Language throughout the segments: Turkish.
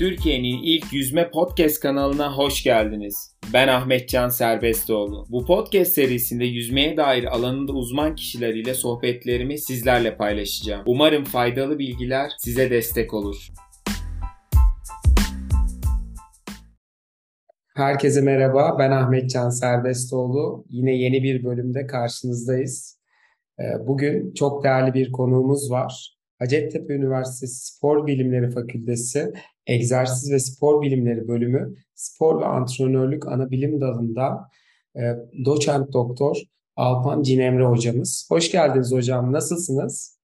Türkiye'nin ilk yüzme podcast kanalına hoş geldiniz. Ben Ahmet Can Serbestoğlu. Bu podcast serisinde yüzmeye dair alanında uzman kişiler ile sohbetlerimi sizlerle paylaşacağım. Umarım faydalı bilgiler size destek olur. Herkese merhaba, ben Ahmet Can Serbestoğlu. Yine yeni bir bölümde karşınızdayız. Ee, bugün çok değerli bir konuğumuz var. Hacettepe Üniversitesi Spor Bilimleri Fakültesi Egzersiz ve Spor Bilimleri Bölümü Spor ve Antrenörlük Anabilim Dalı'nda e, doçent doktor Alpan Cinemre hocamız. Hoş geldiniz hocam. Nasılsınız?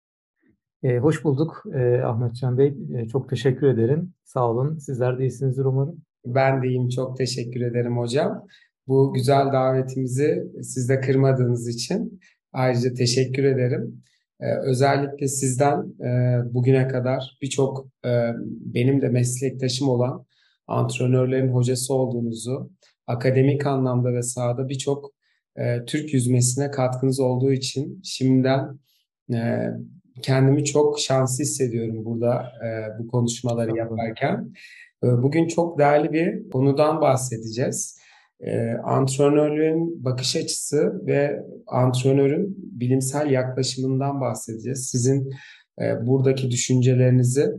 E, hoş bulduk e, Ahmet Can Bey. E, çok teşekkür ederim. Sağ olun. Sizler de iyisinizdir umarım. Ben de iyiyim. Çok teşekkür ederim hocam. Bu güzel davetimizi siz de kırmadığınız için ayrıca teşekkür ederim. Ee, özellikle sizden e, bugüne kadar birçok e, benim de meslektaşım olan antrenörlerin hocası olduğunuzu, akademik anlamda ve sahada birçok e, Türk yüzmesine katkınız olduğu için şimdiden kendimi çok şanslı hissediyorum burada bu konuşmaları yaparken. Bugün çok değerli bir konudan bahsedeceğiz e, antrenörlüğün bakış açısı ve antrenörün bilimsel yaklaşımından bahsedeceğiz. Sizin e, buradaki düşüncelerinizi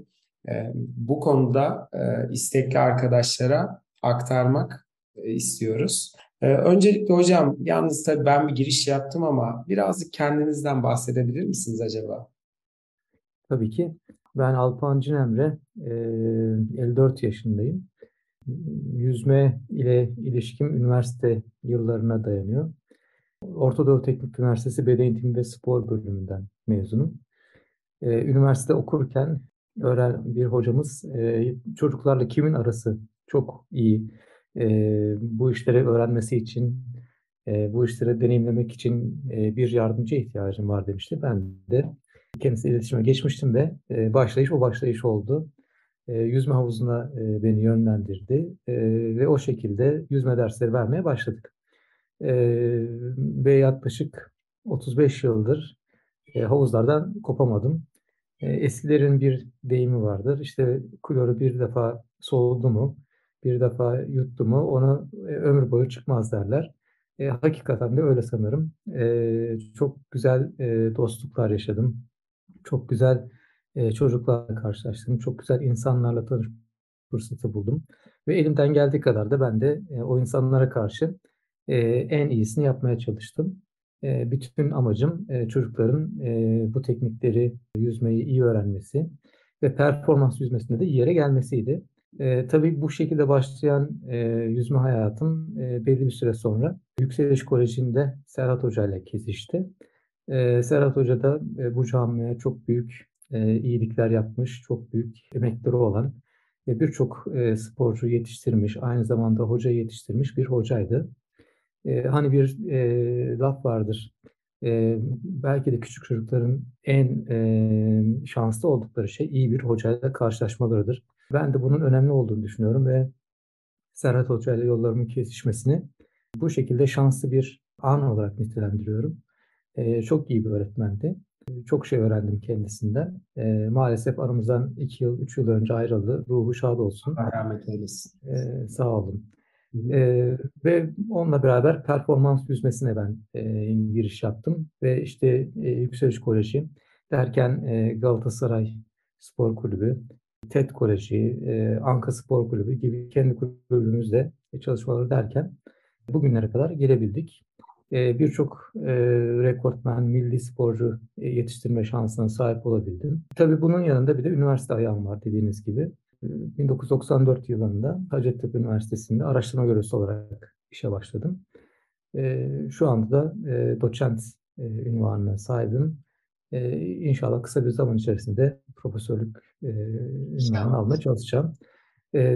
e, bu konuda e, istekli arkadaşlara aktarmak e, istiyoruz. E, öncelikle hocam, yalnız tabii ben bir giriş yaptım ama birazcık kendinizden bahsedebilir misiniz acaba? Tabii ki. Ben Alpan Cinemre, e, 54 yaşındayım yüzme ile ilişkim üniversite yıllarına dayanıyor. Orta Doğu Teknik Üniversitesi Beden Eğitimi ve Spor bölümünden mezunum. Ee, üniversite okurken öğren bir hocamız e, çocuklarla kimin arası çok iyi e, bu işleri öğrenmesi için e, bu işleri deneyimlemek için bir yardımcı ihtiyacım var demişti. Ben de kendisiyle iletişime geçmiştim ve başlayış o başlayış oldu e, yüzme havuzuna e, beni yönlendirdi e, ve o şekilde yüzme dersleri vermeye başladık. E, ve yaklaşık 35 yıldır e, havuzlardan kopamadım. E, eskilerin bir deyimi vardır. İşte kloru bir defa soğudu mu, bir defa yuttu mu onu e, ömür boyu çıkmaz derler. E, hakikaten de öyle sanırım. E, çok güzel e, dostluklar yaşadım. Çok güzel çocuklarla karşılaştım. Çok güzel insanlarla tanışma fırsatı buldum. Ve elimden geldiği kadar da ben de o insanlara karşı en iyisini yapmaya çalıştım. Bütün amacım çocukların bu teknikleri yüzmeyi iyi öğrenmesi ve performans yüzmesinde de yere gelmesiydi. Tabii bu şekilde başlayan yüzme hayatım belli bir süre sonra Yükseliş Koleji'nde Serhat Hoca ile kesişti. Serhat Hoca da bu camiye çok büyük e, iyilikler yapmış, çok büyük emekleri olan ve birçok e, sporcu yetiştirmiş, aynı zamanda hoca yetiştirmiş bir hocaydı. E, hani bir e, laf vardır, e, belki de küçük çocukların en e, şanslı oldukları şey iyi bir hocayla karşılaşmalarıdır. Ben de bunun önemli olduğunu düşünüyorum ve Serhat Hoca ile yollarımın kesişmesini bu şekilde şanslı bir an olarak nitelendiriyorum. E, çok iyi bir öğretmendi. Çok şey öğrendim kendisinden. E, maalesef aramızdan iki yıl, üç yıl önce ayrıldı. Ruhu şad olsun. Rahmet eylesin. E, sağ olun. E, ve onunla beraber performans yüzmesine ben e, giriş yaptım. Ve işte e, Yükseliş Koleji derken e, Galatasaray Spor Kulübü, TED Koleji, e, Anka Spor Kulübü gibi kendi kulübümüzde çalışmaları derken bugünlere kadar gelebildik. Ee, birçok e, rekortmen, milli sporcu e, yetiştirme şansına sahip olabildim. Tabii bunun yanında bir de üniversite ayağım var dediğiniz gibi. 1994 ee, yılında Hacettepe Üniversitesi'nde araştırma görevlisi olarak işe başladım. Şu anda da e, doçent ünvanına sahibim. İnşallah kısa bir zaman içerisinde profesörlük ünvanını almaya çalışacağım.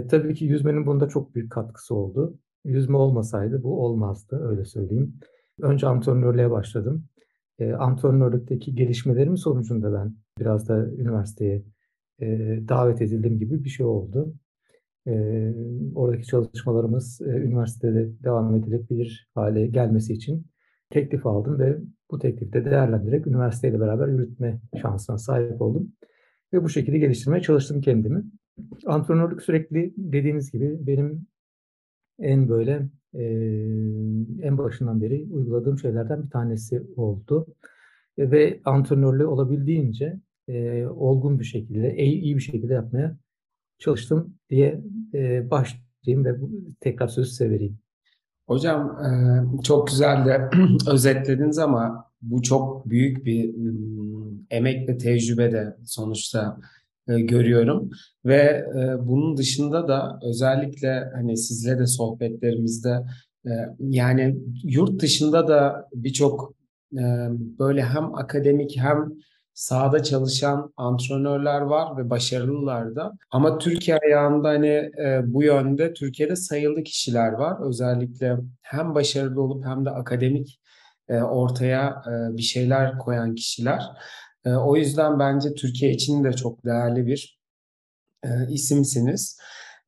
Tabii ki yüzmenin bunda çok büyük katkısı oldu. Yüzme olmasaydı bu olmazdı, öyle söyleyeyim. Önce antrenörlüğe başladım. E, antrenörlükteki gelişmelerim sonucunda ben biraz da üniversiteye e, davet edildim gibi bir şey oldu. E, oradaki çalışmalarımız e, üniversitede devam edilebilir hale gelmesi için teklif aldım ve bu teklifte değerlendirerek üniversiteyle beraber yürütme şansına sahip oldum. Ve bu şekilde geliştirmeye çalıştım kendimi. antrenörlük sürekli dediğiniz gibi benim en böyle e, en başından beri uyguladığım şeylerden bir tanesi oldu. E, ve antrenörlüğü olabildiğince e, olgun bir şekilde, iyi, iyi bir şekilde yapmaya çalıştım diye e, başlayayım ve tekrar sözü size vereyim. Hocam çok güzel de özetlediniz ama bu çok büyük bir emek ve tecrübe de sonuçta görüyorum ve bunun dışında da özellikle hani sizle de sohbetlerimizde yani yurt dışında da birçok böyle hem akademik hem sahada çalışan antrenörler var ve başarılılar da. Ama Türkiye ayağında hani e, bu yönde Türkiye'de sayılı kişiler var. Özellikle hem başarılı olup hem de akademik e, ortaya e, bir şeyler koyan kişiler. E, o yüzden bence Türkiye için de çok değerli bir e, isimsiniz.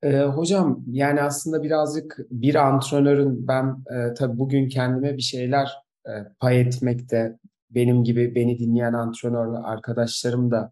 E, hocam yani aslında birazcık bir antrenörün ben e, tabii bugün kendime bir şeyler e, pay etmekte benim gibi beni dinleyen antrenör arkadaşlarım da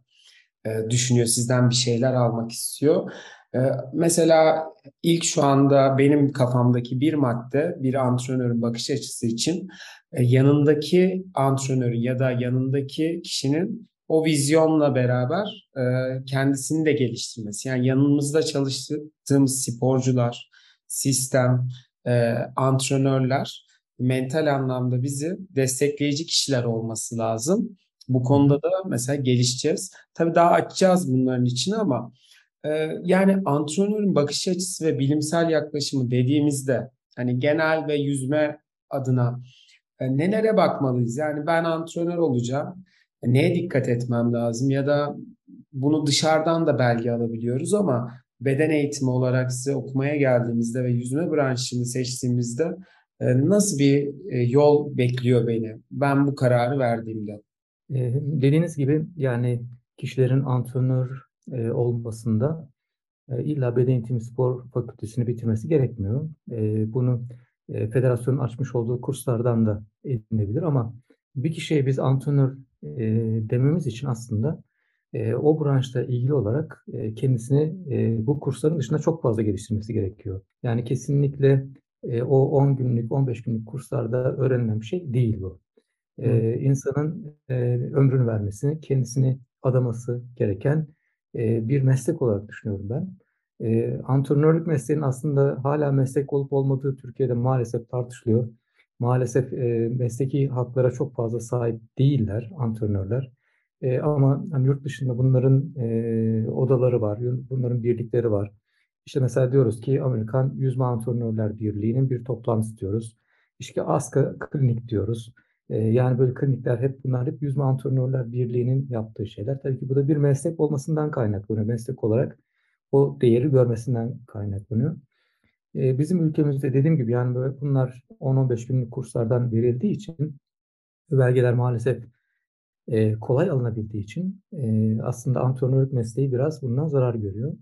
e, düşünüyor. Sizden bir şeyler almak istiyor. E, mesela ilk şu anda benim kafamdaki bir madde bir antrenörün bakış açısı için yanındaki antrenörün ya da yanındaki kişinin o vizyonla beraber e, kendisini de geliştirmesi. Yani yanımızda çalıştığımız sporcular, sistem, e, antrenörler mental anlamda bizi destekleyici kişiler olması lazım. Bu konuda da mesela gelişeceğiz. Tabii daha açacağız bunların için ama e, yani antrenörün bakış açısı ve bilimsel yaklaşımı dediğimizde hani genel ve yüzme adına e, nelere bakmalıyız? Yani ben antrenör olacağım. E, neye dikkat etmem lazım ya da bunu dışarıdan da belge alabiliyoruz ama beden eğitimi olarak size okumaya geldiğimizde ve yüzme branşını seçtiğimizde ee, nasıl bir e, yol bekliyor beni ben bu kararı verdiğimde? Dediğiniz gibi yani kişilerin antrenör e, olmasında e, illa beden eğitimi spor fakültesini bitirmesi gerekmiyor. Bunu federasyonun açmış olduğu kurslardan da edinebilir ama bir kişiye biz antrenör dememiz için aslında o branşta ilgili olarak kendisini bu kursların dışında çok fazla geliştirmesi gerekiyor. Yani kesinlikle e, o 10 günlük, 15 günlük kurslarda öğrenilen bir şey değil bu. E, insanın e, ömrünü vermesini, kendisini adaması gereken e, bir meslek olarak düşünüyorum ben. E, antrenörlük mesleğinin aslında hala meslek olup olmadığı Türkiye'de maalesef tartışılıyor. Maalesef e, mesleki haklara çok fazla sahip değiller antrenörler. E, ama hani yurt dışında bunların e, odaları var, bunların birlikleri var. İşte mesela diyoruz ki Amerikan Yüzme Antrenörler Birliği'nin bir toplantısı diyoruz. İşte ASKA klinik diyoruz. Ee, yani böyle klinikler hep bunlar hep Yüzme Antrenörler Birliği'nin yaptığı şeyler. Tabii ki bu da bir meslek olmasından kaynaklanıyor. Meslek olarak o değeri görmesinden kaynaklanıyor. Ee, bizim ülkemizde dediğim gibi yani böyle bunlar 10-15 günlük kurslardan verildiği için belgeler maalesef e, kolay alınabildiği için e, aslında antrenörlük mesleği biraz bundan zarar görüyor.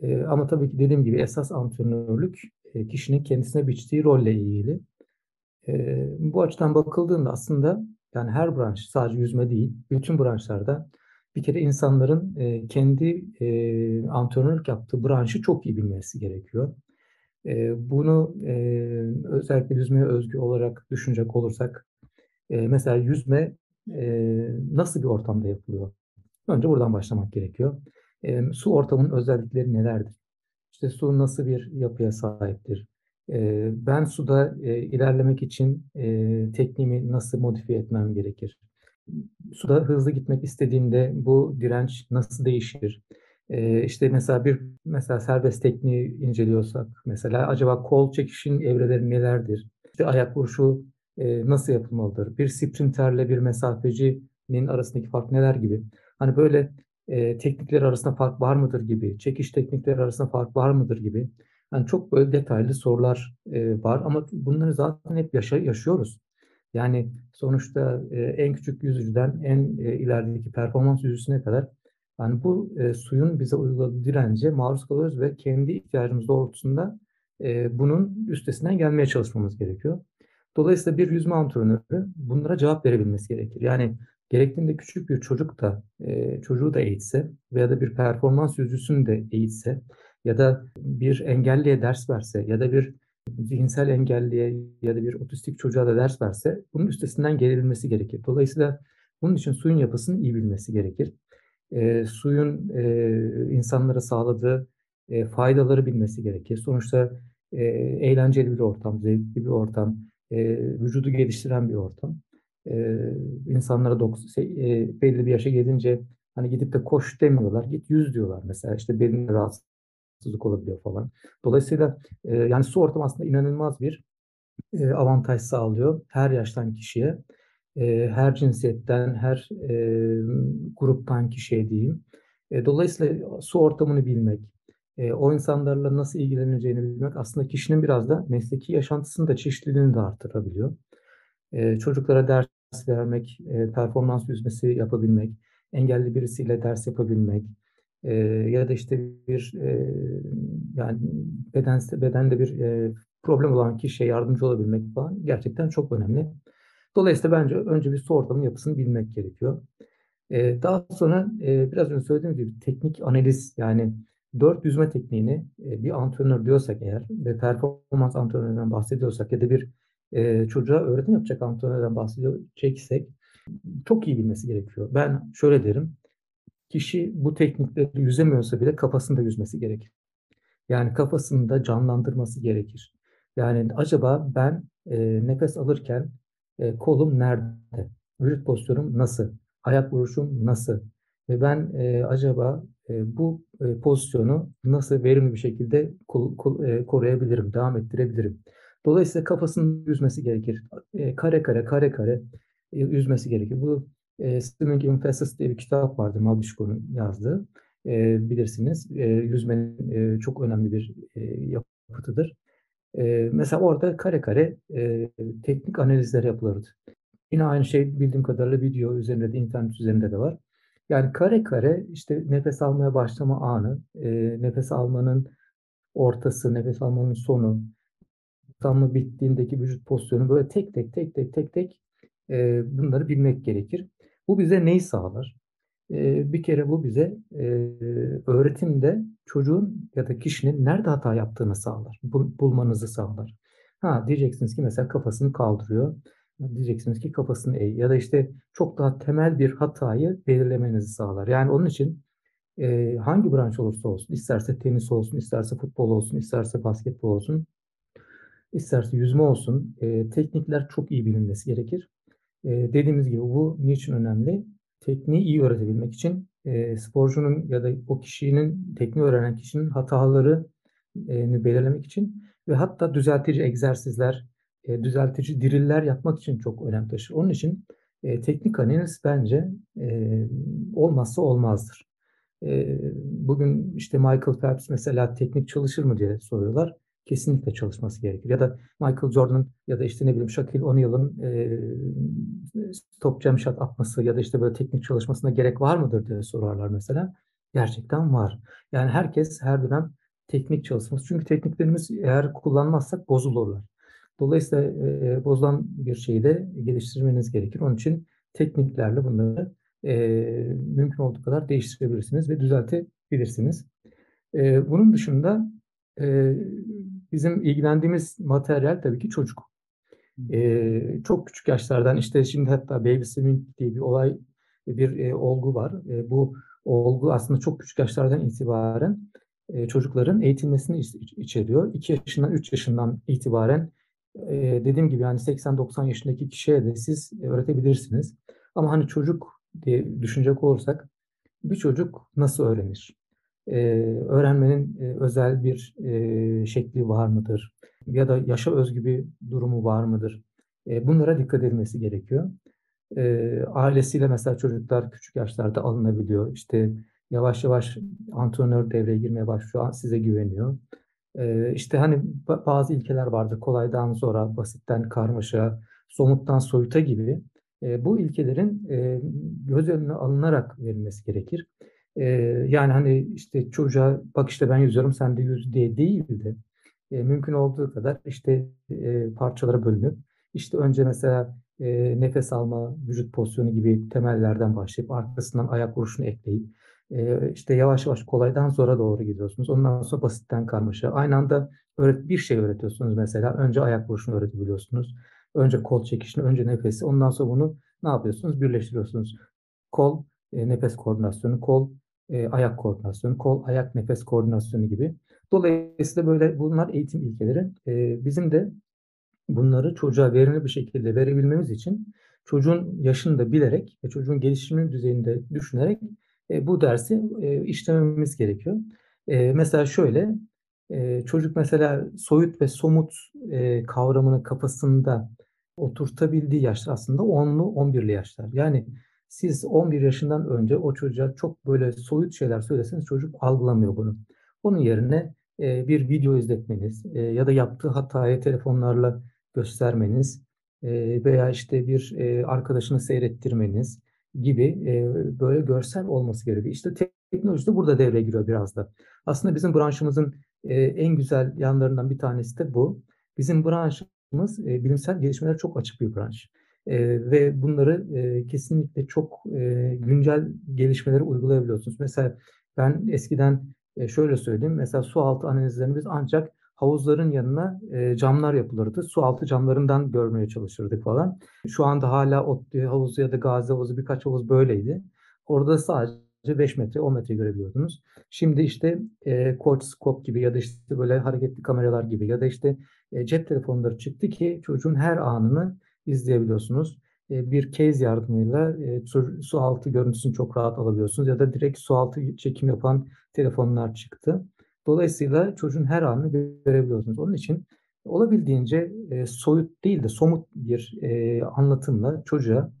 E, ama tabii ki dediğim gibi esas antrenörlük kişinin kendisine biçtiği rolle ilgili. Bu açıdan bakıldığında aslında yani her branş sadece yüzme değil, bütün branşlarda bir kere insanların e, kendi e, antrenörlük yaptığı branşı çok iyi bilmesi gerekiyor. E, bunu e, özellikle yüzmeye özgü olarak düşünecek olursak, e, mesela yüzme e, nasıl bir ortamda yapılıyor? Önce buradan başlamak gerekiyor. E, su ortamının özellikleri nelerdir? İşte su nasıl bir yapıya sahiptir? E, ben suda e, ilerlemek için e, tekniğimi nasıl modifiye etmem gerekir? Suda hızlı gitmek istediğimde bu direnç nasıl değişir? E, işte mesela bir mesela serbest tekniği inceliyorsak mesela acaba kol çekişin evreleri nelerdir? İşte ayak vuruşu e, nasıl yapılmalıdır? Bir sprinterle bir mesafecinin arasındaki fark neler gibi. Hani böyle e, teknikler arasında fark var mıdır gibi, çekiş teknikleri arasında fark var mıdır gibi. Yani çok böyle detaylı sorular e, var ama bunları zaten hep yaşa yaşıyoruz. Yani sonuçta e, en küçük yüzücüden en e, ilerideki performans yüzücüsüne kadar yani bu e, suyun bize uyguladığı dirence maruz kalıyoruz ve kendi ihtiyacımız doğrultusunda e, bunun üstesinden gelmeye çalışmamız gerekiyor. Dolayısıyla bir yüzme antrenörü bunlara cevap verebilmesi gerekir. Yani gerektiğinde küçük bir çocuk da e, çocuğu da eğitse veya da bir performans yüzücüsünü de eğitse ya da bir engelliye ders verse ya da bir zihinsel engelliye ya da bir otistik çocuğa da ders verse bunun üstesinden gelebilmesi gerekir. Dolayısıyla bunun için suyun yapısını iyi bilmesi gerekir. E, suyun e, insanlara sağladığı e, faydaları bilmesi gerekir. Sonuçta e, eğlenceli bir ortam, zevkli bir ortam, e, vücudu geliştiren bir ortam. E, insanlara dok- şey, e, belli bir yaşa gelince hani gidip de koş demiyorlar, git yüz diyorlar mesela işte belinde rahatsızlık olabiliyor falan. Dolayısıyla e, yani su ortamı aslında inanılmaz bir e, avantaj sağlıyor her yaştan kişiye, e, her cinsiyetten, her e, gruptan kişiye diyeyim. E, dolayısıyla su ortamını bilmek, e, o insanlarla nasıl ilgileneceğini bilmek aslında kişinin biraz da mesleki yaşantısını da çeşitliliğini de artırabiliyor. E, çocuklara ders vermek, e, performans yüzmesi yapabilmek, engelli birisiyle ders yapabilmek ya da işte bir yani beden bedende bir problem olan kişiye yardımcı olabilmek falan gerçekten çok önemli. Dolayısıyla bence önce bir su ortamının yapısını bilmek gerekiyor. Daha sonra biraz önce söylediğim gibi teknik analiz yani dört yüzme tekniğini bir antrenör diyorsak eğer ve performans antrenöründen bahsediyorsak ya da bir çocuğa öğretim yapacak antrenörden bahsedeceksek çok iyi bilmesi gerekiyor. Ben şöyle derim, kişi bu teknikleri yüzemiyorsa bile kafasında yüzmesi gerekir. Yani kafasında canlandırması gerekir. Yani acaba ben e, nefes alırken e, kolum nerede? Vücut pozisyonum nasıl? Ayak vuruşum nasıl? Ve ben e, acaba e, bu e, pozisyonu nasıl verimli bir şekilde kol, kol, e, koruyabilirim, devam ettirebilirim? Dolayısıyla kafasının yüzmesi gerekir. E, kare kare, kare kare e, yüzmesi gerekir. Bu e, Swimming in Facets diye bir kitap vardı Malbişko'nun yazdığı. E, bilirsiniz. E, yüzmenin e, çok önemli bir e, yapıtıdır. E, mesela orada kare kare e, teknik analizler yapılırdı. Yine aynı şey bildiğim kadarıyla video üzerinde de internet üzerinde de var. Yani kare kare işte nefes almaya başlama anı, e, nefes almanın ortası, nefes almanın sonu, tutamlı bittiğindeki vücut pozisyonu böyle tek tek tek tek tek tek e, bunları bilmek gerekir. Bu bize neyi sağlar? E, bir kere bu bize e, öğretimde çocuğun ya da kişinin nerede hata yaptığını sağlar, bul, bulmanızı sağlar. Ha diyeceksiniz ki mesela kafasını kaldırıyor. Diyeceksiniz ki kafasını eğ ya da işte çok daha temel bir hatayı belirlemenizi sağlar. Yani onun için e, hangi branş olursa olsun, isterse tenis olsun, isterse futbol olsun, isterse basketbol olsun, isterse yüzme olsun, e, teknikler çok iyi bilinmesi gerekir. E, dediğimiz gibi bu niçin önemli? Tekniği iyi öğretebilmek için e, sporcunun ya da o kişinin, tekniği öğrenen kişinin hatalarını e, belirlemek için ve hatta düzeltici egzersizler, e, düzeltici diriller yapmak için çok önem taşır. Onun için e, teknik analiz bence e, olmazsa olmazdır. E, bugün işte Michael Phelps mesela teknik çalışır mı diye soruyorlar kesinlikle çalışması gerekir. Ya da Michael Jordan ya da işte ne bileyim Shaquille O'Neal'ın e, stop jump shot atması ya da işte böyle teknik çalışmasına gerek var mıdır diye sorarlar mesela. Gerçekten var. Yani herkes her dönem teknik çalışması. Çünkü tekniklerimiz eğer kullanmazsak bozulurlar. Dolayısıyla e, bozulan bir şeyi de geliştirmeniz gerekir. Onun için tekniklerle bunları e, mümkün olduğu kadar değiştirebilirsiniz ve düzeltebilirsiniz. E, bunun dışında e, bizim ilgilendiğimiz materyal tabii ki çocuk. E, çok küçük yaşlardan işte şimdi hatta baby swimming diye bir olay, bir e, olgu var. E, bu olgu aslında çok küçük yaşlardan itibaren e, çocukların eğitilmesini içeriyor. 2 yaşından 3 yaşından itibaren e, dediğim gibi yani 80-90 yaşındaki kişiye de siz öğretebilirsiniz. Ama hani çocuk diye düşünecek olursak bir çocuk nasıl öğrenir? E, öğrenmenin e, özel bir e, şekli var mıdır? Ya da yaşa özgü bir durumu var mıdır? E, bunlara dikkat edilmesi gerekiyor. E, ailesiyle mesela çocuklar küçük yaşlarda alınabiliyor. İşte yavaş yavaş antrenör devreye girmeye başlıyor, size güveniyor. E, işte hani bazı ilkeler vardır. Kolaydan zora, basitten karmaşa, somuttan soyuta gibi. E, bu ilkelerin e, göz önüne alınarak verilmesi gerekir. E, yani hani işte çocuğa bak işte ben yüzüyorum sen de yüz diye değil de e, mümkün olduğu kadar işte e, parçalara bölünüp işte önce mesela e, nefes alma, vücut pozisyonu gibi temellerden başlayıp arkasından ayak vuruşunu ekleyip e, işte yavaş yavaş kolaydan zora doğru gidiyorsunuz. Ondan sonra basitten karmaşa. Aynı anda öğret bir şey öğretiyorsunuz mesela. Önce ayak vuruşunu öğretebiliyorsunuz. Önce kol çekişini, önce nefesi. Ondan sonra bunu ne yapıyorsunuz? Birleştiriyorsunuz. Kol, e, nefes koordinasyonu, kol, e, ayak koordinasyonu, kol, ayak, nefes koordinasyonu gibi. Dolayısıyla böyle bunlar eğitim ilkeleri. E, bizim de bunları çocuğa verimli bir şekilde verebilmemiz için çocuğun yaşını da bilerek ve çocuğun gelişiminin düzeyinde düşünerek e, bu dersi e, işlememiz gerekiyor. E, mesela şöyle, e, çocuk mesela soyut ve somut e, kavramını kafasında oturtabildiği yaşlar aslında 10'lu 11'li yaşlar. Yani siz 11 yaşından önce o çocuğa çok böyle soyut şeyler söyleseniz çocuk algılamıyor bunu. Onun yerine e, bir video izletmeniz e, ya da yaptığı hatayı telefonlarla göstermeniz e, veya işte bir e, arkadaşını seyrettirmeniz gibi e, böyle görsel olması gerekiyor. İşte teknoloji de burada devreye giriyor biraz da. Aslında bizim branşımızın e, en güzel yanlarından bir tanesi de bu. Bizim branşımız e, bilimsel gelişmelere çok açık bir branş. E, ve bunları e, kesinlikle çok e, güncel gelişmeleri uygulayabiliyorsunuz. Mesela ben eskiden e, şöyle söyleyeyim. Mesela su altı analizlerini biz ancak havuzların yanına e, camlar yapılırdı. Su altı camlarından görmeye çalışırdık falan. Şu anda hala ODTÜ havuzu ya da Gazi havuzu birkaç havuz böyleydi. Orada sadece 5 metre 10 metre görebiliyordunuz. Şimdi işte e, Coach Scope gibi ya da işte böyle hareketli kameralar gibi ya da işte e, cep telefonları çıktı ki çocuğun her anını izleyebiliyorsunuz. E, bir case yardımıyla e, su, su altı görüntüsünü çok rahat alabiliyorsunuz ya da direkt su altı çekim yapan telefonlar çıktı. Dolayısıyla çocuğun her anını görebiliyorsunuz. Onun için olabildiğince e, soyut değil de somut bir e, anlatımla çocuğa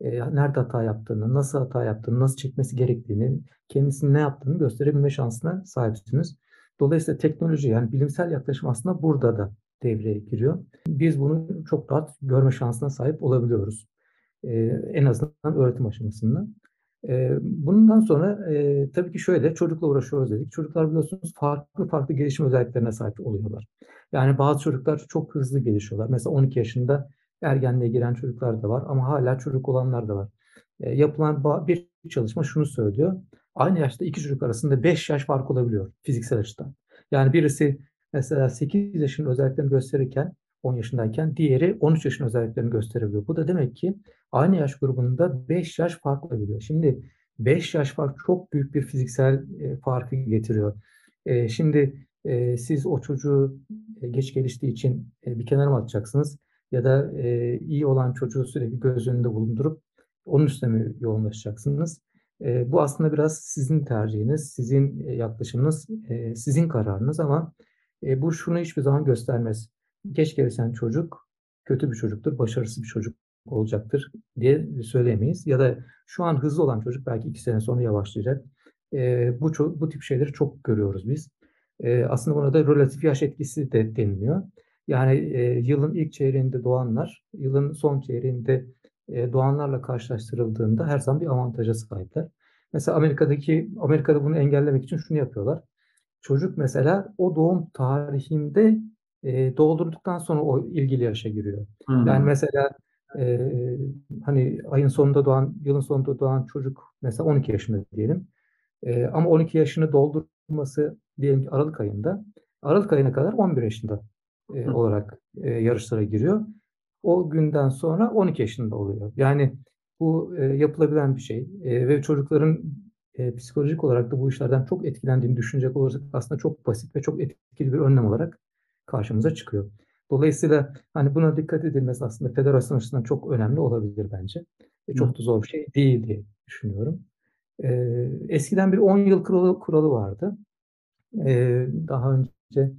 e, nerede hata yaptığını, nasıl hata yaptığını, nasıl çekmesi gerektiğini, kendisinin ne yaptığını gösterebilme şansına sahipsiniz. Dolayısıyla teknoloji yani bilimsel yaklaşım aslında burada da devreye giriyor. Biz bunu çok rahat görme şansına sahip olabiliyoruz. E, en azından öğretim aşamasında. E, bundan sonra e, tabii ki şöyle çocukla uğraşıyoruz dedik. Çocuklar biliyorsunuz farklı farklı gelişim özelliklerine sahip oluyorlar. Yani bazı çocuklar çok hızlı gelişiyorlar. Mesela 12 yaşında ergenliğe giren çocuklar da var ama hala çocuk olanlar da var. E, yapılan bir çalışma şunu söylüyor. Aynı yaşta iki çocuk arasında 5 yaş fark olabiliyor fiziksel açıdan. Yani birisi mesela 8 yaşın özelliklerini gösterirken 10 yaşındayken diğeri 13 yaşın özelliklerini gösterebiliyor. Bu da demek ki aynı yaş grubunda 5 yaş fark olabiliyor. Şimdi 5 yaş fark çok büyük bir fiziksel e, farkı getiriyor. E, şimdi e, siz o çocuğu e, geç geliştiği için e, bir kenara mı atacaksınız? Ya da e, iyi olan çocuğu sürekli göz önünde bulundurup onun üstüne mi yoğunlaşacaksınız? E, bu aslında biraz sizin tercihiniz, sizin e, yaklaşımınız, e, sizin kararınız ama e, bu şunu hiçbir zaman göstermez geç gelişen çocuk kötü bir çocuktur, başarısız bir çocuk olacaktır diye söyleyemeyiz. Ya da şu an hızlı olan çocuk belki iki sene sonra yavaşlayacak. E, bu bu tip şeyleri çok görüyoruz biz. E, aslında buna da relatif yaş etkisi de deniliyor. Yani e, yılın ilk çeyreğinde doğanlar, yılın son çeyreğinde e, doğanlarla karşılaştırıldığında her zaman bir avantaja sahipler. Mesela Amerika'daki Amerika'da bunu engellemek için şunu yapıyorlar. Çocuk mesela o doğum tarihinde e, doldurduktan sonra o ilgili yaşa giriyor. Hı hı. Yani mesela e, hani ayın sonunda doğan, yılın sonunda doğan çocuk mesela 12 yaşında diyelim. E, ama 12 yaşını doldurması diyelim ki Aralık ayında. Aralık ayına kadar 11 yaşında e, olarak e, yarışlara giriyor. O günden sonra 12 yaşında oluyor. Yani bu e, yapılabilen bir şey e, ve çocukların e, psikolojik olarak da bu işlerden çok etkilendiğini düşünecek olursak aslında çok basit ve çok etkili bir önlem olarak karşımıza çıkıyor. Dolayısıyla hani buna dikkat edilmesi aslında federasyon açısından çok önemli olabilir bence. E, çok da zor bir şey değil diye düşünüyorum. E, eskiden bir 10 yıl kuralı, kuralı vardı. E, daha önce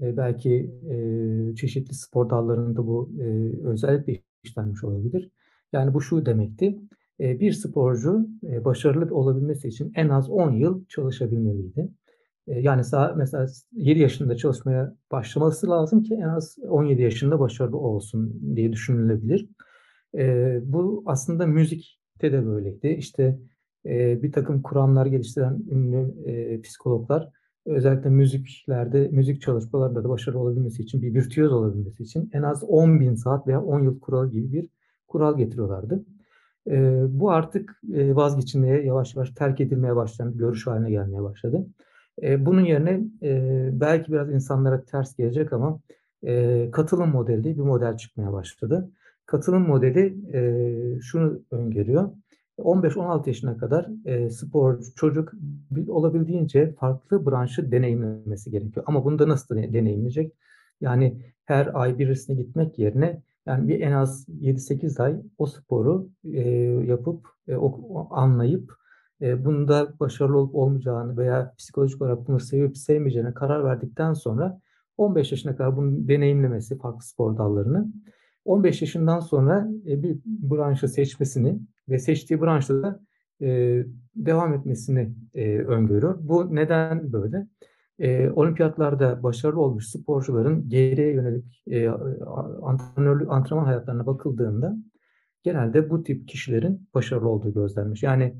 e, belki e, çeşitli spor dallarında bu e, özellikle işlenmiş olabilir. Yani bu şu demekti. E, bir sporcu e, başarılı olabilmesi için en az 10 yıl çalışabilmeliydi. E, yani mesela 7 yaşında çalışmaya başlaması lazım ki en az 17 yaşında başarılı olsun diye düşünülebilir. Bu aslında müzikte de böyleydi. İşte bir takım kuramlar geliştiren ünlü psikologlar özellikle müziklerde, müzik çalışmalarında da başarılı olabilmesi için, bir virtüöz olabilmesi için en az 10 bin saat veya 10 yıl kuralı gibi bir kural getiriyorlardı. E, bu artık e, vazgeçilmeye yavaş yavaş terk edilmeye başlayan bir görüş haline gelmeye başladı. E, bunun yerine e, belki biraz insanlara ters gelecek ama e, katılım modeli bir model çıkmaya başladı. Katılım modeli e, şunu öngörüyor. 15-16 yaşına kadar e, spor çocuk olabildiğince farklı branşı deneyimlemesi gerekiyor. Ama bunu da nasıl deneyimleyecek? Yani her ay birisine gitmek yerine yani bir en az 7-8 ay o sporu e, yapıp e, o, anlayıp e, bunda başarılı olup olmayacağını veya psikolojik olarak bunu sevip sevmeyeceğine karar verdikten sonra 15 yaşına kadar bunu deneyimlemesi farklı spor dallarını 15 yaşından sonra e, bir branşı seçmesini ve seçtiği branşta da e, devam etmesini e, öngörüyor. Bu neden böyle? E, olimpiyatlarda başarılı olmuş sporcuların geriye yönelik e, antrenörlük, antrenman hayatlarına bakıldığında genelde bu tip kişilerin başarılı olduğu gözlenmiş. Yani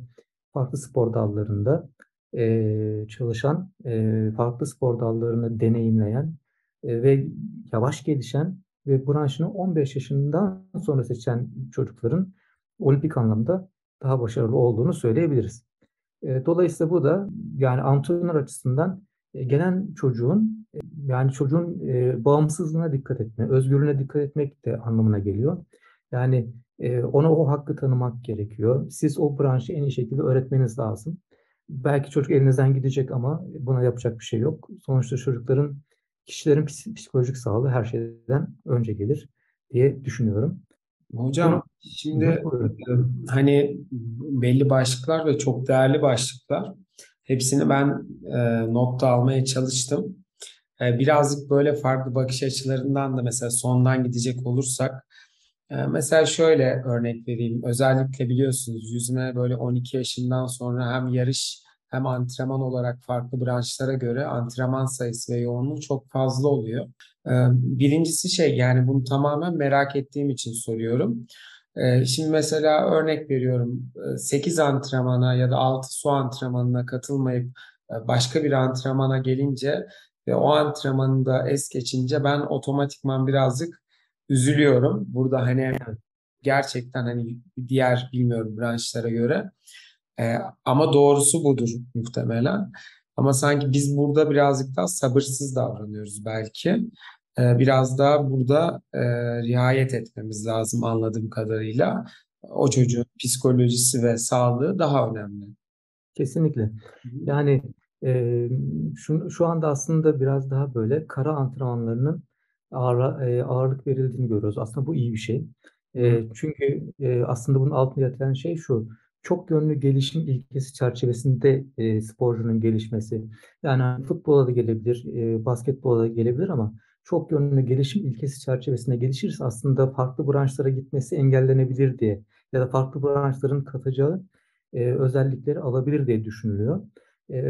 farklı spor dallarında e, çalışan, e, farklı spor dallarını deneyimleyen e, ve yavaş gelişen ve branşını 15 yaşından sonra seçen çocukların olimpik anlamda daha başarılı olduğunu söyleyebiliriz. E, dolayısıyla bu da yani antrenör açısından gelen çocuğun e, yani çocuğun e, bağımsızlığına dikkat etme, özgürlüğüne dikkat etmek de anlamına geliyor. Yani e, ona o hakkı tanımak gerekiyor. Siz o branşı en iyi şekilde öğretmeniz lazım. Belki çocuk elinizden gidecek ama buna yapacak bir şey yok. Sonuçta çocukların, kişilerin psikolojik sağlığı her şeyden önce gelir diye düşünüyorum. Hocam Bunu, şimdi e, hani belli başlıklar ve çok değerli başlıklar. Hepsini ben e, notta almaya çalıştım. E, birazcık böyle farklı bakış açılarından da mesela sondan gidecek olursak e, mesela şöyle örnek vereyim. Özellikle biliyorsunuz yüzme böyle 12 yaşından sonra hem yarış hem antrenman olarak farklı branşlara göre antrenman sayısı ve yoğunluğu çok fazla oluyor. E, birincisi şey yani bunu tamamen merak ettiğim için soruyorum. E, şimdi mesela örnek veriyorum 8 antrenmana ya da 6 su antrenmanına katılmayıp başka bir antrenmana gelince ve o antrenmanı da es geçince ben otomatikman birazcık üzülüyorum. Burada hani gerçekten hani diğer bilmiyorum branşlara göre e, ama doğrusu budur muhtemelen. Ama sanki biz burada birazcık daha sabırsız davranıyoruz belki. E, biraz daha burada e, riayet etmemiz lazım anladığım kadarıyla. O çocuğun psikolojisi ve sağlığı daha önemli. Kesinlikle. Yani e, şu, şu anda aslında biraz daha böyle kara antrenmanlarının ağır, e, ağırlık verildiğini görüyoruz. Aslında bu iyi bir şey. E, çünkü e, aslında bunun altında yatan şey şu. Çok yönlü gelişim ilkesi çerçevesinde e, sporcunun gelişmesi. Yani futbola da gelebilir, e, basketbola da gelebilir ama çok yönlü gelişim ilkesi çerçevesinde gelişirse aslında farklı branşlara gitmesi engellenebilir diye ya da farklı branşların katacağı e, özellikleri alabilir diye düşünülüyor. E,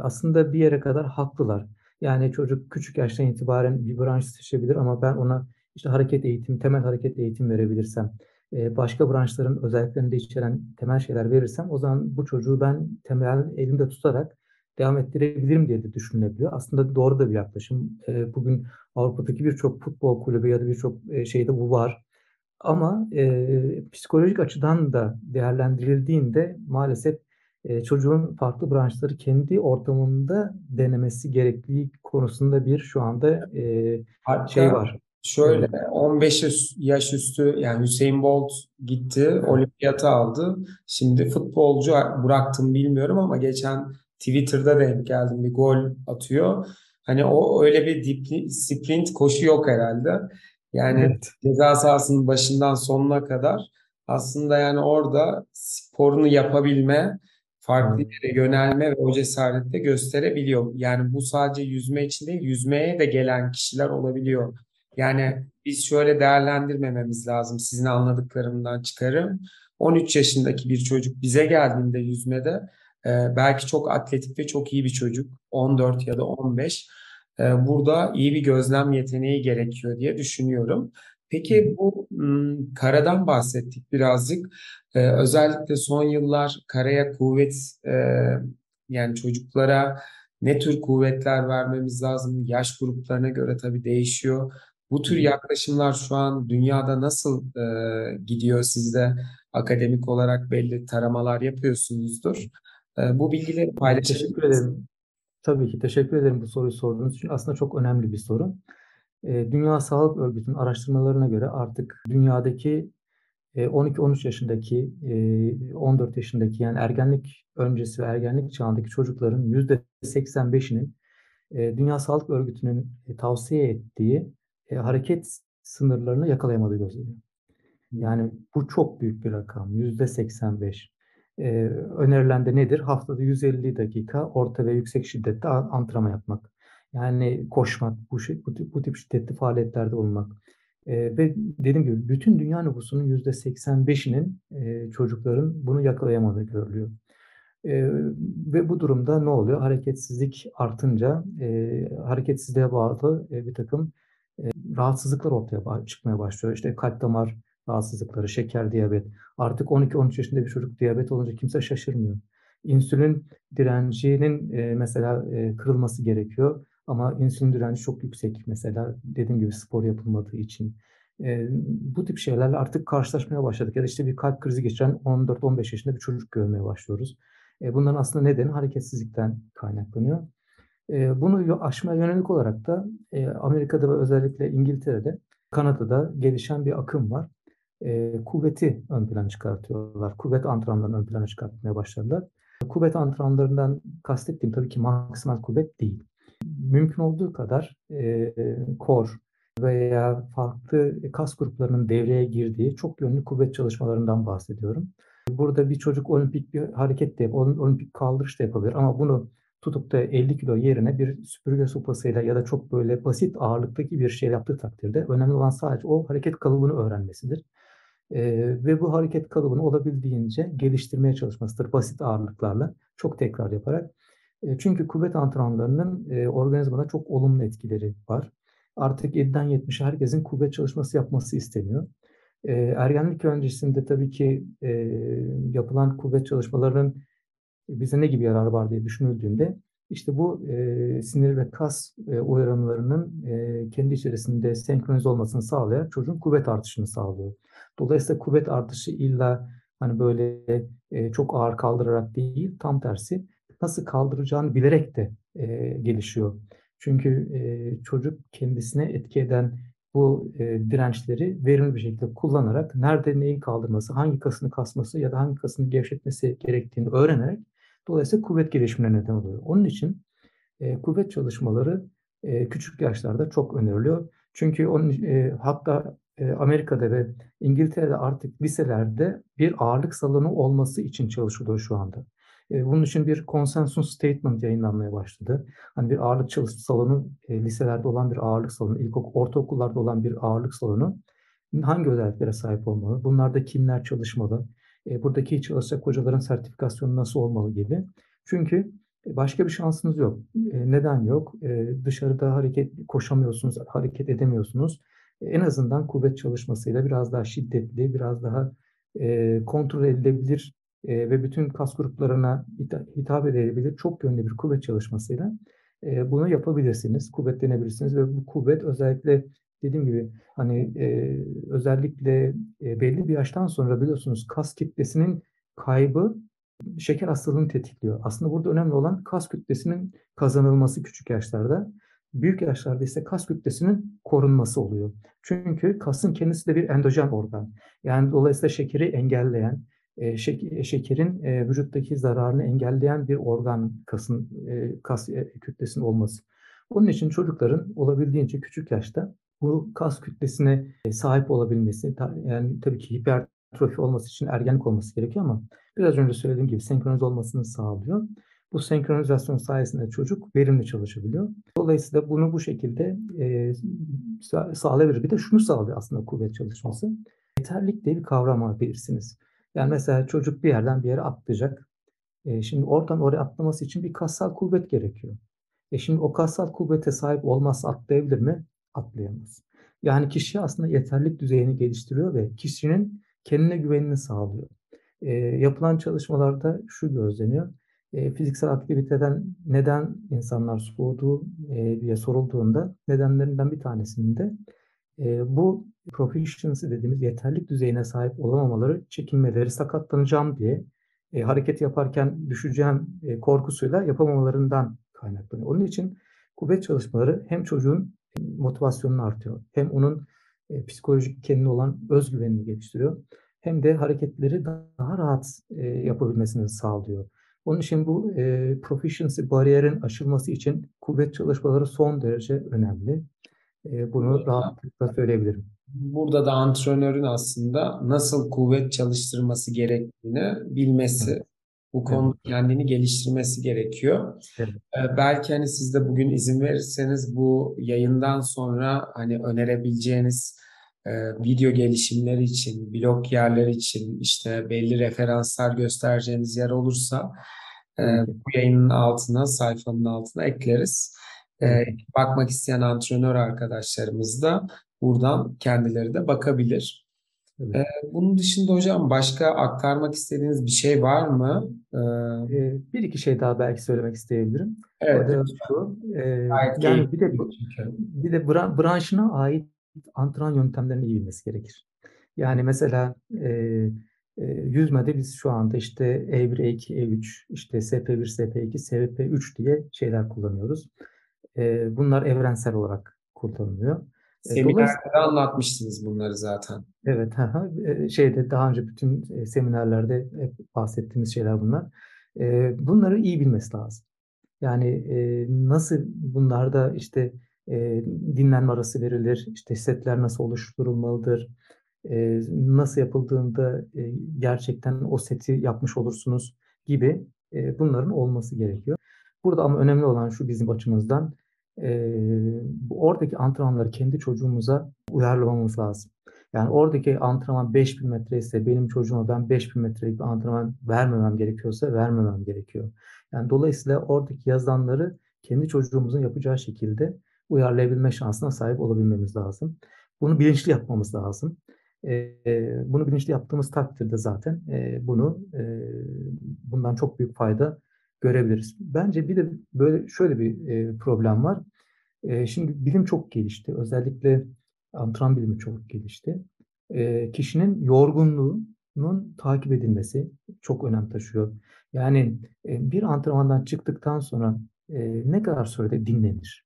aslında bir yere kadar haklılar. Yani çocuk küçük yaştan itibaren bir branş seçebilir ama ben ona işte hareket eğitimi, temel hareket eğitim verebilirsem, e, başka branşların özelliklerini de içeren temel şeyler verirsem o zaman bu çocuğu ben temel elimde tutarak devam ettirebilirim diye de düşünülebiliyor. Aslında doğru da bir yaklaşım. E, bugün Avrupa'daki birçok futbol kulübü ya da birçok e, şeyde bu var. Ama e, psikolojik açıdan da değerlendirildiğinde maalesef e, çocuğun farklı branşları kendi ortamında denemesi gerektiği konusunda bir şu anda e, şey var. Şöyle 15 yaş üstü yani Hüseyin Bolt gitti, olimpiyata aldı. Şimdi futbolcu bıraktım bilmiyorum ama geçen Twitter'da denk geldim bir gol atıyor. Hani o öyle bir sprint koşu yok herhalde. Yani evet. ceza sahasının başından sonuna kadar aslında yani orada sporunu yapabilme farklı yere yönelme ve o cesareti de gösterebiliyor. Yani bu sadece yüzme için değil, yüzmeye de gelen kişiler olabiliyor. Yani biz şöyle değerlendirmememiz lazım. Sizin anladıklarımdan çıkarım. 13 yaşındaki bir çocuk bize geldiğinde yüzmede belki çok atletik ve çok iyi bir çocuk. 14 ya da 15. E, burada iyi bir gözlem yeteneği gerekiyor diye düşünüyorum. Peki bu karadan bahsettik birazcık. Ee, özellikle son yıllar karaya kuvvet e, yani çocuklara ne tür kuvvetler vermemiz lazım? Yaş gruplarına göre tabii değişiyor. Bu tür yaklaşımlar şu an dünyada nasıl e, gidiyor? Siz de akademik olarak belli taramalar yapıyorsunuzdur. E, bu bilgileri paylaşabilir Teşekkür ederim. Tabii ki teşekkür ederim bu soruyu sorduğunuz için. Aslında çok önemli bir soru. E, Dünya Sağlık Örgütü'nün araştırmalarına göre artık dünyadaki 12-13 e, yaşındaki, 14 e, yaşındaki yani ergenlik öncesi ve ergenlik çağındaki çocukların %85'inin Dünya Sağlık Örgütü'nün tavsiye ettiği hareket sınırlarını yakalayamadığı gözleniyor. Yani bu çok büyük bir rakam. %85. Önerilen de nedir? Haftada 150 dakika orta ve yüksek şiddette antrenman yapmak. Yani koşmak, bu, bu, tip, bu tip şiddetli faaliyetlerde olmak. E, ve dediğim gibi bütün dünya nüfusunun %85'inin e, çocukların bunu yakalayamadığı görülüyor. E, ve bu durumda ne oluyor? Hareketsizlik artınca e, hareketsizliğe bağlı e, bir takım e, rahatsızlıklar ortaya çıkmaya başlıyor. İşte kalp damar rahatsızlıkları, şeker, diyabet. Artık 12-13 yaşında bir çocuk diyabet olunca kimse şaşırmıyor. İnsülin direncinin e, mesela e, kırılması gerekiyor. Ama insülin direnci çok yüksek mesela dediğim gibi spor yapılmadığı için. E, bu tip şeylerle artık karşılaşmaya başladık. Ya da işte bir kalp krizi geçiren 14-15 yaşında bir çocuk görmeye başlıyoruz. E, bunların aslında nedeni hareketsizlikten kaynaklanıyor. E, bunu aşmaya yönelik olarak da e, Amerika'da ve özellikle İngiltere'de, Kanada'da gelişen bir akım var. E, kuvveti ön plana çıkartıyorlar. Kuvvet antrenmanlarını ön plana çıkartmaya başladılar. Kuvvet antrenmanlarından kastettiğim tabii ki maksimal kuvvet değil mümkün olduğu kadar e, kor veya farklı kas gruplarının devreye girdiği çok yönlü kuvvet çalışmalarından bahsediyorum. Burada bir çocuk olimpik bir hareket de olimpik kaldırış da yapabilir ama bunu tutup da 50 kilo yerine bir süpürge sopasıyla ya da çok böyle basit ağırlıktaki bir şey yaptığı takdirde önemli olan sadece o hareket kalıbını öğrenmesidir. Ee, ve bu hareket kalıbını olabildiğince geliştirmeye çalışmasıdır basit ağırlıklarla çok tekrar yaparak. E, çünkü kuvvet antrenmanlarının e, organizmada çok olumlu etkileri var. Artık 7'den 70'e herkesin kuvvet çalışması yapması isteniyor. E, ergenlik öncesinde tabii ki yapılan kuvvet çalışmalarının bize ne gibi yararı var diye düşünüldüğünde işte bu sinir ve kas uyaranlarının kendi içerisinde senkronize olmasını sağlayarak çocuğun kuvvet artışını sağlıyor. Dolayısıyla kuvvet artışı illa hani böyle çok ağır kaldırarak değil tam tersi nasıl kaldıracağını bilerek de e, gelişiyor. Çünkü e, çocuk kendisine etki eden bu e, dirençleri verimli bir şekilde kullanarak nerede neyi kaldırması, hangi kasını kasması ya da hangi kasını gevşetmesi gerektiğini öğrenerek dolayısıyla kuvvet gelişimine neden oluyor. Onun için e, kuvvet çalışmaları e, küçük yaşlarda çok öneriliyor. Çünkü onun e, hatta e, Amerika'da ve İngiltere'de artık liselerde bir ağırlık salonu olması için çalışılıyor şu anda. E, bunun için bir konsensus statement yayınlanmaya başladı. Hani bir ağırlık çalışma salonu, e, liselerde olan bir ağırlık salonu, ilkokul, ortaokullarda olan bir ağırlık salonu hangi özelliklere sahip olmalı? Bunlarda kimler çalışmalı? E, buradaki çalışacak hocaların sertifikasyonu nasıl olmalı gibi. Çünkü başka bir şansınız yok. Neden yok? Dışarıda hareket koşamıyorsunuz, hareket edemiyorsunuz. En azından kuvvet çalışmasıyla biraz daha şiddetli, biraz daha kontrol edilebilir e, ve bütün kas gruplarına hitap edebilir çok yönlü bir kuvvet çalışmasıyla e, bunu yapabilirsiniz, kuvvetlenebilirsiniz ve bu kuvvet özellikle dediğim gibi hani e, özellikle e, belli bir yaştan sonra biliyorsunuz kas kitlesinin kaybı şeker hastalığını tetikliyor. Aslında burada önemli olan kas kütlesinin kazanılması küçük yaşlarda. Büyük yaşlarda ise kas kütlesinin korunması oluyor. Çünkü kasın kendisi de bir endojen organ. Yani dolayısıyla şekeri engelleyen, e, şekerin e, vücuttaki zararını engelleyen bir organ kasın e, kas kütlesinin olması. Onun için çocukların olabildiğince küçük yaşta bu kas kütlesine sahip olabilmesi, yani tabii ki hipertrofi olması için ergenlik olması gerekiyor ama biraz önce söylediğim gibi senkronize olmasını sağlıyor. Bu senkronizasyon sayesinde çocuk verimli çalışabiliyor. Dolayısıyla bunu bu şekilde e, sağlayabilir. Bir de şunu sağlıyor aslında kuvvet çalışması. Yeterlik diye bir kavram bilirsiniz. Yani mesela çocuk bir yerden bir yere atlayacak. E, şimdi oradan oraya atlaması için bir kassal kuvvet gerekiyor. E şimdi o kassal kuvvete sahip olmazsa atlayabilir mi? Atlayamaz. Yani kişi aslında yeterlik düzeyini geliştiriyor ve kişinin kendine güvenini sağlıyor. E, yapılan çalışmalarda şu gözleniyor. E, fiziksel aktiviteden neden insanlar soğuduğu e, diye sorulduğunda nedenlerinden bir tanesinin de E, bu proficiency dediğimiz yeterlik düzeyine sahip olamamaları, çekinmeleri, sakatlanacağım diye e, hareket yaparken düşeceğim e, korkusuyla yapamamalarından kaynaklanıyor. Onun için kuvvet çalışmaları hem çocuğun motivasyonunu artıyor, hem onun e, psikolojik kendine olan özgüvenini geliştiriyor, hem de hareketleri daha rahat e, yapabilmesini sağlıyor. Onun için bu e, proficiency bariyerin aşılması için kuvvet çalışmaları son derece önemli. E, bunu rahatlıkla söyleyebilirim. Burada da antrenörün aslında nasıl kuvvet çalıştırması gerektiğini bilmesi, evet. bu konuda evet. kendini geliştirmesi gerekiyor. Evet. Ee, belki hani siz de bugün izin verirseniz bu yayından sonra hani önerebileceğiniz e, video gelişimleri için, blog yerleri için işte belli referanslar göstereceğiniz yer olursa e, bu yayının altına, sayfanın altına ekleriz. E, bakmak isteyen antrenör arkadaşlarımız da buradan kendileri de bakabilir. Evet. Ee, bunun dışında hocam başka aktarmak istediğiniz bir şey var mı? Ee, bir iki şey daha belki söylemek isteyebilirim. Evet. Şu, e, yani bir de bir de branşına ait antrenman yöntemlerini iyi bilmesi gerekir. Yani mesela e, e, yüzmede biz şu anda işte E1, E2, E3, işte SP1, SP2, SP3 diye şeyler kullanıyoruz. E, bunlar evrensel olarak kullanılıyor. Seminerde anlatmıştınız bunları zaten. Evet, şeyde daha önce bütün seminerlerde hep bahsettiğimiz şeyler bunlar. Bunları iyi bilmesi lazım. Yani nasıl bunlarda işte dinlenme arası verilir, işte setler nasıl oluşturulmalıdır, nasıl yapıldığında gerçekten o seti yapmış olursunuz gibi bunların olması gerekiyor. Burada ama önemli olan şu bizim açımızdan e, oradaki antrenmanları kendi çocuğumuza uyarlamamız lazım. Yani oradaki antrenman 5000 metre ise benim çocuğuma ben 5000 metrelik bir antrenman vermemem gerekiyorsa vermemem gerekiyor. Yani dolayısıyla oradaki yazılanları kendi çocuğumuzun yapacağı şekilde uyarlayabilme şansına sahip olabilmemiz lazım. Bunu bilinçli yapmamız lazım. E, bunu bilinçli yaptığımız takdirde zaten e, bunu e, bundan çok büyük fayda görebiliriz. Bence bir de böyle şöyle bir e, problem var. E, şimdi bilim çok gelişti. Özellikle antrenman bilimi çok gelişti. E, kişinin yorgunluğunun takip edilmesi çok önem taşıyor. Yani e, bir antrenmandan çıktıktan sonra e, ne kadar sürede dinlenir?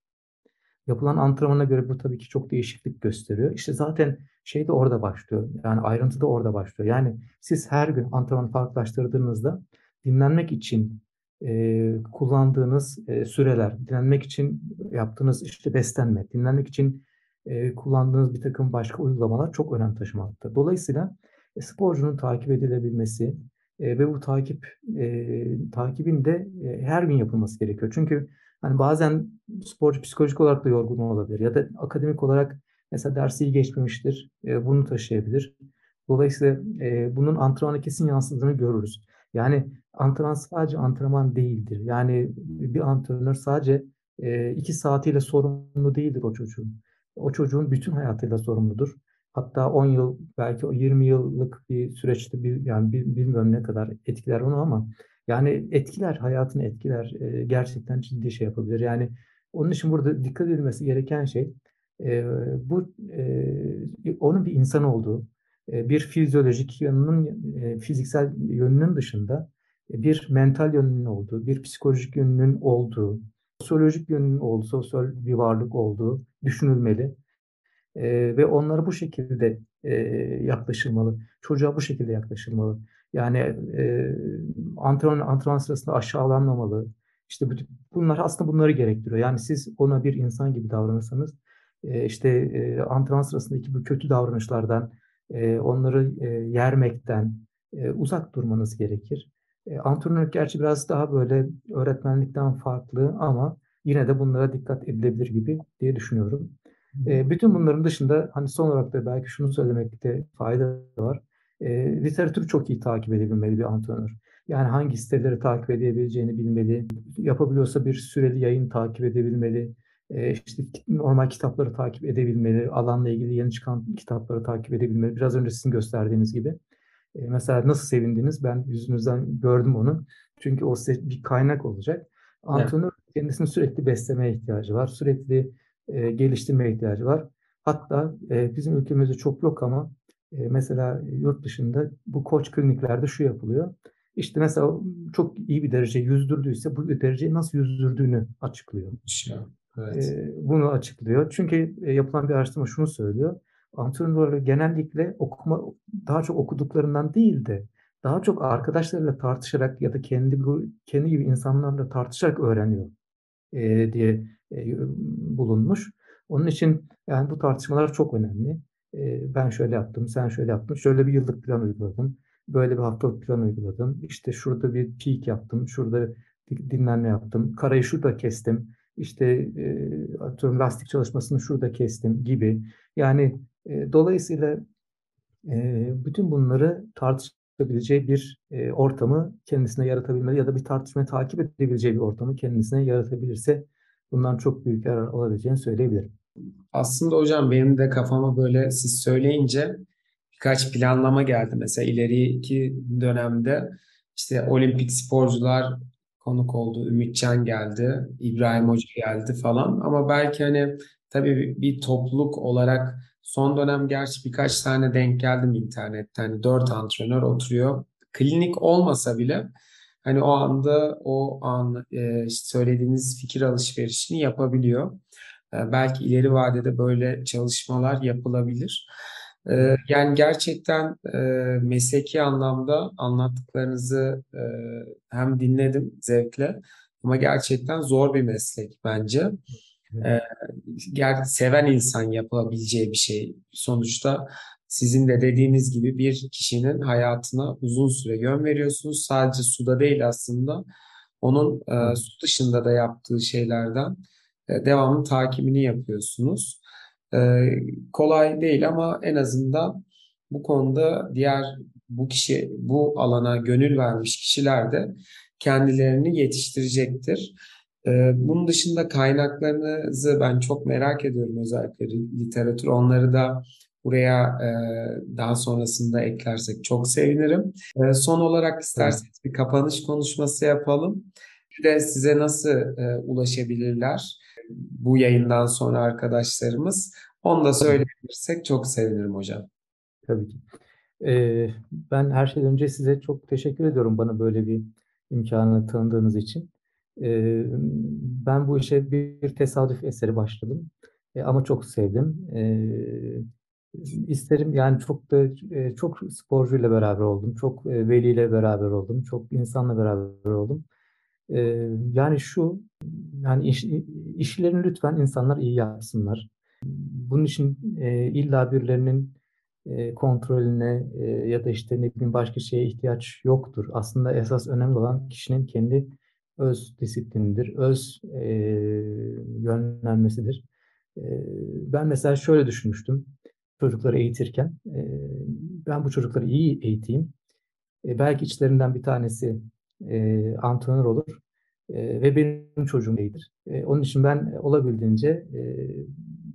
Yapılan antrenmana göre bu tabii ki çok değişiklik gösteriyor. İşte zaten şey de orada başlıyor. Yani ayrıntı da orada başlıyor. Yani siz her gün antrenmanı farklılaştırdığınızda dinlenmek için e, kullandığınız e, süreler, dinlenmek için yaptığınız işte beslenme, dinlenmek için e, kullandığınız bir takım başka uygulamalar çok önem taşımakta. Dolayısıyla e, sporcunun takip edilebilmesi e, ve bu takip e, takibin de e, her gün yapılması gerekiyor. Çünkü hani bazen sporcu psikolojik olarak da yorgun olabilir ya da akademik olarak mesela dersi iyi geçmemiştir, e, bunu taşıyabilir. Dolayısıyla e, bunun antrenmana kesin yansıdığını görürüz. Yani antrenman sadece antrenman değildir. Yani bir antrenör sadece e, iki saatiyle sorumlu değildir o çocuğun. O çocuğun bütün hayatıyla sorumludur. Hatta 10 yıl belki 20 yıllık bir süreçte bir yani bilmiyorum ne kadar etkiler onu ama yani etkiler hayatını etkiler e, gerçekten ciddi şey yapabilir. Yani onun için burada dikkat edilmesi gereken şey e, bu e, onun bir insan olduğu, e, bir fizyolojik yanının, e, fiziksel yönünün dışında e, bir mental yönünün olduğu, bir psikolojik yönünün olduğu, sosyolojik yönünün olduğu, sosyal bir varlık olduğu düşünülmeli. Ve onlara bu şekilde yaklaşılmalı. Çocuğa bu şekilde yaklaşılmalı. Yani antrenman, antrenman sırasında aşağılanmamalı. İşte bunlar aslında bunları gerektiriyor. Yani siz ona bir insan gibi davranırsanız işte antrenman sırasındaki bu kötü davranışlardan e, onları e, yermekten e, uzak durmanız gerekir. E, antrenörlük gerçi biraz daha böyle öğretmenlikten farklı ama yine de bunlara dikkat edilebilir gibi diye düşünüyorum. E, bütün bunların dışında hani son olarak da belki şunu söylemekte fayda var. E, literatürü çok iyi takip edebilmeli bir antrenör. Yani hangi siteleri takip edebileceğini bilmeli. Yapabiliyorsa bir süreli yayın takip edebilmeli e, işte normal kitapları takip edebilmeli, alanla ilgili yeni çıkan kitapları takip edebilmeli. Biraz önce sizin gösterdiğiniz gibi. E, mesela nasıl sevindiniz? Ben yüzünüzden gördüm onu. Çünkü o size bir kaynak olacak. Antrenör evet. kendisini sürekli beslemeye ihtiyacı var. Sürekli e, geliştirmeye ihtiyacı var. Hatta e, bizim ülkemizde çok yok ama e, mesela yurt dışında bu koç kliniklerde şu yapılıyor. İşte mesela çok iyi bir derece yüzdürdüyse bu dereceyi nasıl yüzdürdüğünü açıklıyor. Evet. E, bunu açıklıyor. Çünkü e, yapılan bir araştırma şunu söylüyor. Antrenörler genellikle okuma daha çok okuduklarından değil de daha çok arkadaşlarıyla tartışarak ya da kendi kendi gibi insanlarla tartışarak öğreniyor e, diye e, bulunmuş. Onun için yani bu tartışmalar çok önemli. Ben şöyle yaptım, sen şöyle yaptın, şöyle bir yıllık plan uyguladım, böyle bir haftalık plan uyguladım, işte şurada bir peak yaptım, şurada dinlenme yaptım, karayı şurada kestim, işte atıyorum lastik çalışmasını şurada kestim gibi. Yani dolayısıyla bütün bunları tartışabileceği bir ortamı kendisine yaratabilmeli ya da bir tartışmayı takip edebileceği bir ortamı kendisine yaratabilirse bundan çok büyük yarar olabileceğini söyleyebilirim. Aslında hocam benim de kafama böyle siz söyleyince birkaç planlama geldi. Mesela ileriki dönemde işte olimpik sporcular konuk oldu. Ümitcan geldi, İbrahim Hoca geldi falan. Ama belki hani tabii bir topluluk olarak son dönem gerçi birkaç tane denk geldim internetten. Hani dört antrenör oturuyor. Klinik olmasa bile hani o anda o an e, söylediğiniz fikir alışverişini yapabiliyor. E, belki ileri vadede böyle çalışmalar yapılabilir. E, yani gerçekten e, mesleki anlamda anlattıklarınızı e, hem dinledim zevkle ama gerçekten zor bir meslek bence. E, ger seven insan yapabileceği bir şey. Sonuçta sizin de dediğiniz gibi bir kişinin hayatına uzun süre yön veriyorsunuz. Sadece suda değil aslında. Onun e, su dışında da yaptığı şeylerden devamlı takibini yapıyorsunuz. E, kolay değil ama en azından bu konuda diğer bu kişi bu alana gönül vermiş kişiler de kendilerini yetiştirecektir. E, bunun dışında kaynaklarınızı ben çok merak ediyorum özellikle literatür. Onları da buraya e, daha sonrasında eklersek çok sevinirim. E, son olarak isterseniz bir kapanış konuşması yapalım. Bir de size nasıl e, ulaşabilirler? Bu yayından sonra arkadaşlarımız. Onu da söyleyebilirsek çok sevinirim hocam. Tabii ki. Ee, ben her şeyden önce size çok teşekkür ediyorum bana böyle bir imkanı tanıdığınız için. Ee, ben bu işe bir tesadüf eseri başladım. Ee, ama çok sevdim. Ee, isterim yani çok da e, çok sporcuyla beraber oldum. Çok e, veliyle beraber oldum. Çok insanla beraber oldum. Ee, yani şu yani iş, işlerini lütfen insanlar iyi yapsınlar. Bunun için e, illa birilerinin e, kontrolüne e, ya da işte ne bileyim başka şeye ihtiyaç yoktur. Aslında esas önemli olan kişinin kendi öz disiplinidir, öz e, yönlenmesidir. E, ben mesela şöyle düşünmüştüm çocukları eğitirken. E, ben bu çocukları iyi eğiteyim. E, belki içlerinden bir tanesi e, antrenör olur e, ve benim çocuğum değildir. E, onun için ben olabildiğince e,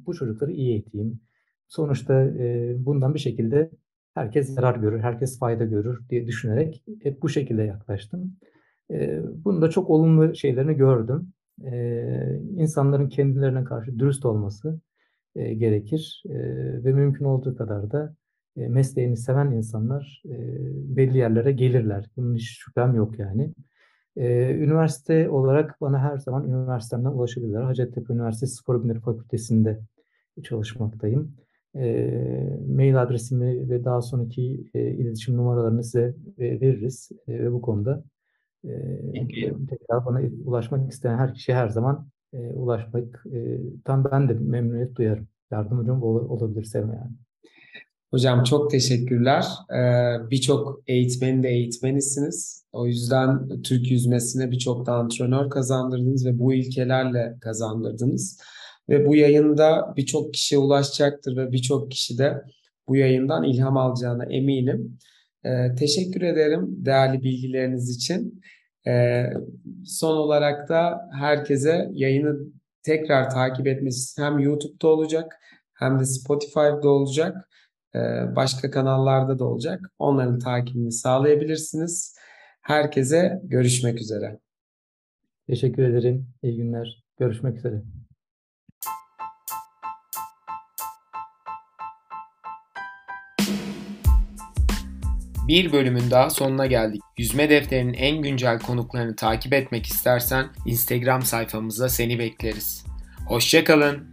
bu çocukları iyi eğiteyim. Sonuçta e, bundan bir şekilde herkes zarar görür, herkes fayda görür diye düşünerek hep bu şekilde yaklaştım. E, bunu da çok olumlu şeylerini gördüm. E, insanların kendilerine karşı dürüst olması e, gerekir e, ve mümkün olduğu kadar da e, mesleğini seven insanlar e, belli yerlere gelirler. Bunun hiç şüphem yok yani. E, üniversite olarak bana her zaman üniversitemden ulaşabilirler. Hacettepe Üniversitesi Spor Bilimleri Fakültesi'nde çalışmaktayım. E, mail adresimi ve daha sonraki e, iletişim numaralarını size e, veririz e, ve bu konuda e, tekrar bana ulaşmak isteyen her kişiye her zaman e, ulaşmak e, tam ben de memnuniyet duyarım. Yardımcım ol, olabilirse yani. Hocam çok teşekkürler. Ee, birçok eğitmenin de eğitmenisiniz. O yüzden Türk yüzmesine birçok antrenör kazandırdınız ve bu ilkelerle kazandırdınız. Ve bu yayında birçok kişiye ulaşacaktır ve birçok kişi de bu yayından ilham alacağına eminim. Ee, teşekkür ederim değerli bilgileriniz için. Ee, son olarak da herkese yayını tekrar takip etmesi hem YouTube'da olacak hem de Spotify'da olacak. Ee, başka kanallarda da olacak. Onların takibini sağlayabilirsiniz. Herkese görüşmek üzere. Teşekkür ederim. İyi günler. Görüşmek üzere. Bir bölümün daha sonuna geldik. Yüzme defterinin en güncel konuklarını takip etmek istersen Instagram sayfamızda seni bekleriz. Hoşçakalın.